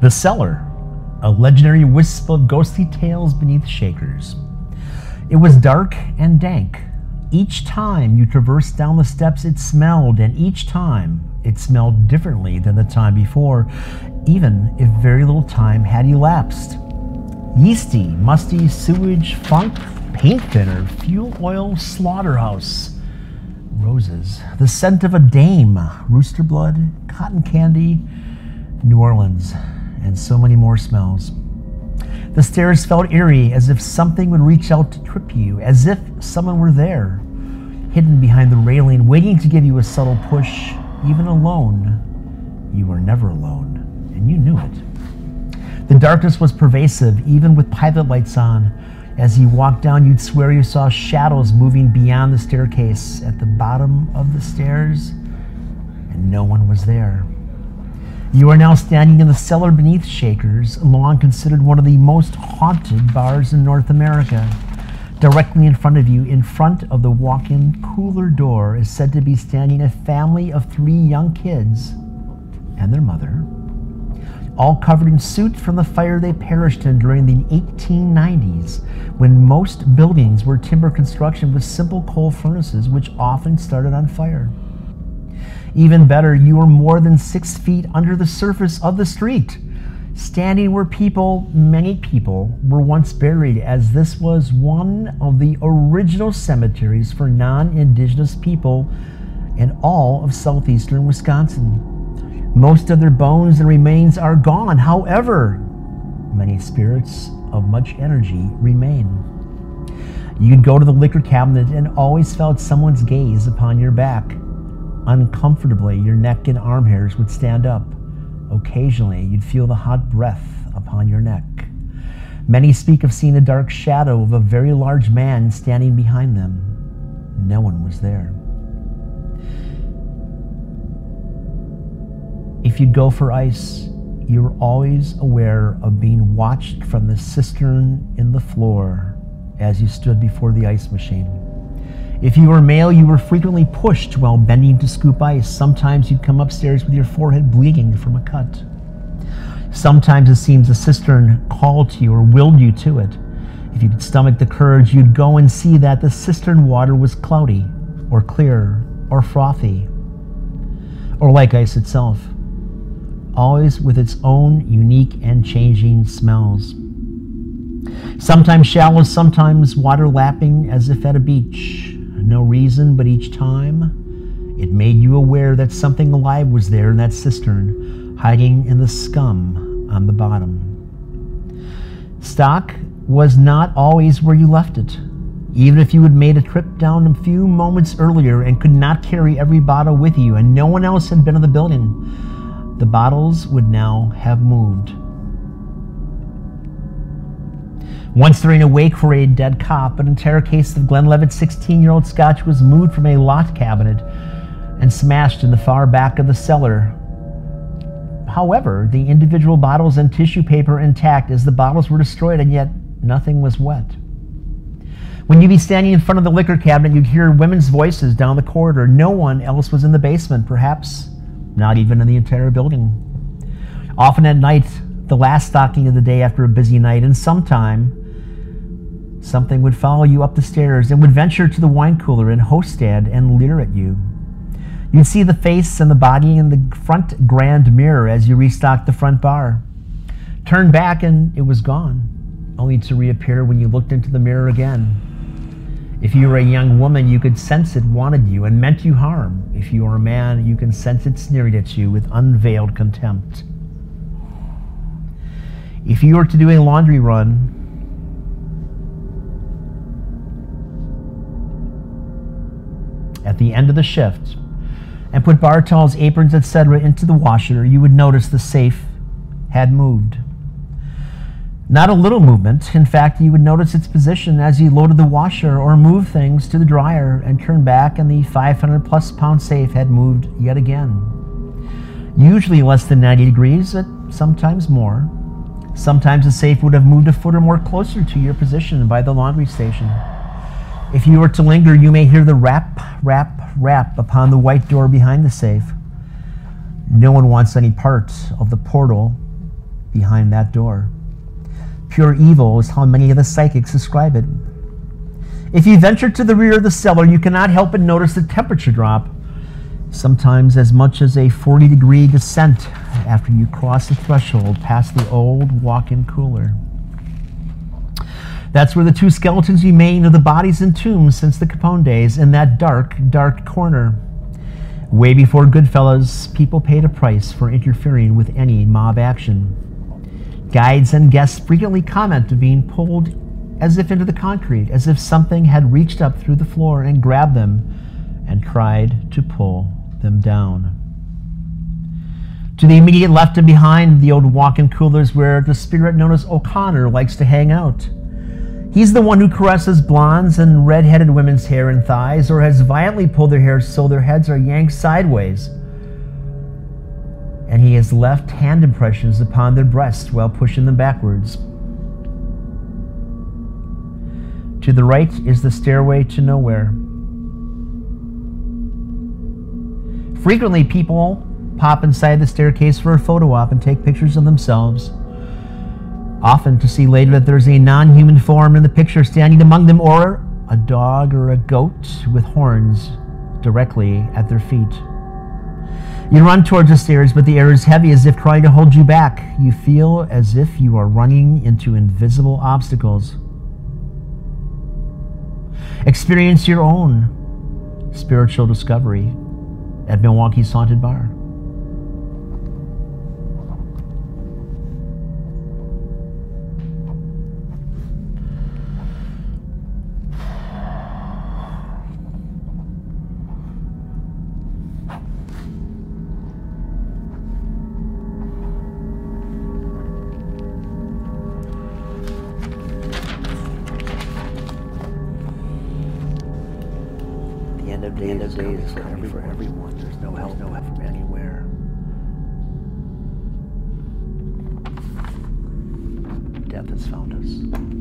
The Cellar, a legendary wisp of ghostly tales beneath shakers. It was dark and dank. Each time you traversed down the steps, it smelled, and each time it smelled differently than the time before, even if very little time had elapsed. Yeasty, musty sewage, funk, paint thinner, fuel oil, slaughterhouse, roses, the scent of a dame, rooster blood, cotton candy, New Orleans, and so many more smells. The stairs felt eerie, as if something would reach out to trip you, as if someone were there, hidden behind the railing, waiting to give you a subtle push. Even alone, you were never alone, and you knew it. The darkness was pervasive, even with pilot lights on. As you walked down, you'd swear you saw shadows moving beyond the staircase at the bottom of the stairs, and no one was there. You are now standing in the cellar beneath Shakers, long considered one of the most haunted bars in North America. Directly in front of you, in front of the walk in cooler door, is said to be standing a family of three young kids and their mother, all covered in soot from the fire they perished in during the 1890s, when most buildings were timber construction with simple coal furnaces, which often started on fire. Even better, you were more than six feet under the surface of the street, standing where people, many people, were once buried, as this was one of the original cemeteries for non indigenous people in all of southeastern Wisconsin. Most of their bones and remains are gone. However, many spirits of much energy remain. You'd go to the liquor cabinet and always felt someone's gaze upon your back. Uncomfortably, your neck and arm hairs would stand up. Occasionally, you'd feel the hot breath upon your neck. Many speak of seeing a dark shadow of a very large man standing behind them. No one was there. If you'd go for ice, you were always aware of being watched from the cistern in the floor as you stood before the ice machine. If you were male, you were frequently pushed while bending to scoop ice. Sometimes you'd come upstairs with your forehead bleeding from a cut. Sometimes it seems the cistern called to you or willed you to it. If you could stomach the courage, you'd go and see that the cistern water was cloudy or clear or frothy or like ice itself, always with its own unique and changing smells. Sometimes shallow, sometimes water lapping as if at a beach no reason, but each time it made you aware that something alive was there in that cistern, hiding in the scum on the bottom. Stock was not always where you left it. Even if you had made a trip down a few moments earlier and could not carry every bottle with you, and no one else had been in the building, the bottles would now have moved. Once during a wake for a dead cop, an entire case of Glenlivet 16 year old scotch was moved from a locked cabinet and smashed in the far back of the cellar. However, the individual bottles and tissue paper intact as the bottles were destroyed, and yet nothing was wet. When you'd be standing in front of the liquor cabinet, you'd hear women's voices down the corridor. No one else was in the basement, perhaps not even in the entire building. Often at night, the last stocking of the day after a busy night, and sometime Something would follow you up the stairs and would venture to the wine cooler in Hostad and leer at you. You'd see the face and the body in the front grand mirror as you restocked the front bar. Turn back and it was gone, only to reappear when you looked into the mirror again. If you were a young woman, you could sense it wanted you and meant you harm. If you were a man, you can sense it sneered at you with unveiled contempt. If you were to do a laundry run, at the end of the shift and put bar towels, aprons, etc. into the washer, you would notice the safe had moved. Not a little movement. In fact, you would notice its position as you loaded the washer or moved things to the dryer and turned back, and the 500 plus pound safe had moved yet again. Usually less than 90 degrees, but sometimes more. Sometimes the safe would have moved a foot or more closer to your position by the laundry station. If you were to linger, you may hear the rap, rap, rap upon the white door behind the safe. No one wants any part of the portal behind that door. Pure evil is how many of the psychics describe it. If you venture to the rear of the cellar, you cannot help but notice the temperature drop, sometimes as much as a 40 degree descent after you cross the threshold past the old walk in cooler. That's where the two skeletons remain of the bodies entombed since the Capone days in that dark, dark corner. Way before Goodfellas, people paid a price for interfering with any mob action. Guides and guests frequently comment of being pulled as if into the concrete, as if something had reached up through the floor and grabbed them and tried to pull them down. To the immediate left and behind the old walk in coolers where the spirit known as O'Connor likes to hang out. He's the one who caresses blondes and red-headed women's hair and thighs, or has violently pulled their hair so their heads are yanked sideways. And he has left hand impressions upon their breasts while pushing them backwards. To the right is the stairway to nowhere. Frequently, people pop inside the staircase for a photo op and take pictures of themselves often to see later that there's a non human form in the picture standing among them, or a dog or a goat with horns directly at their feet. You run towards the stairs, but the air is heavy as if trying to hold you back. You feel as if you are running into invisible obstacles. Experience your own spiritual discovery at Milwaukee's Haunted Bar. End of for, every, for everyone. There's no help, no help from anywhere. Death has found us.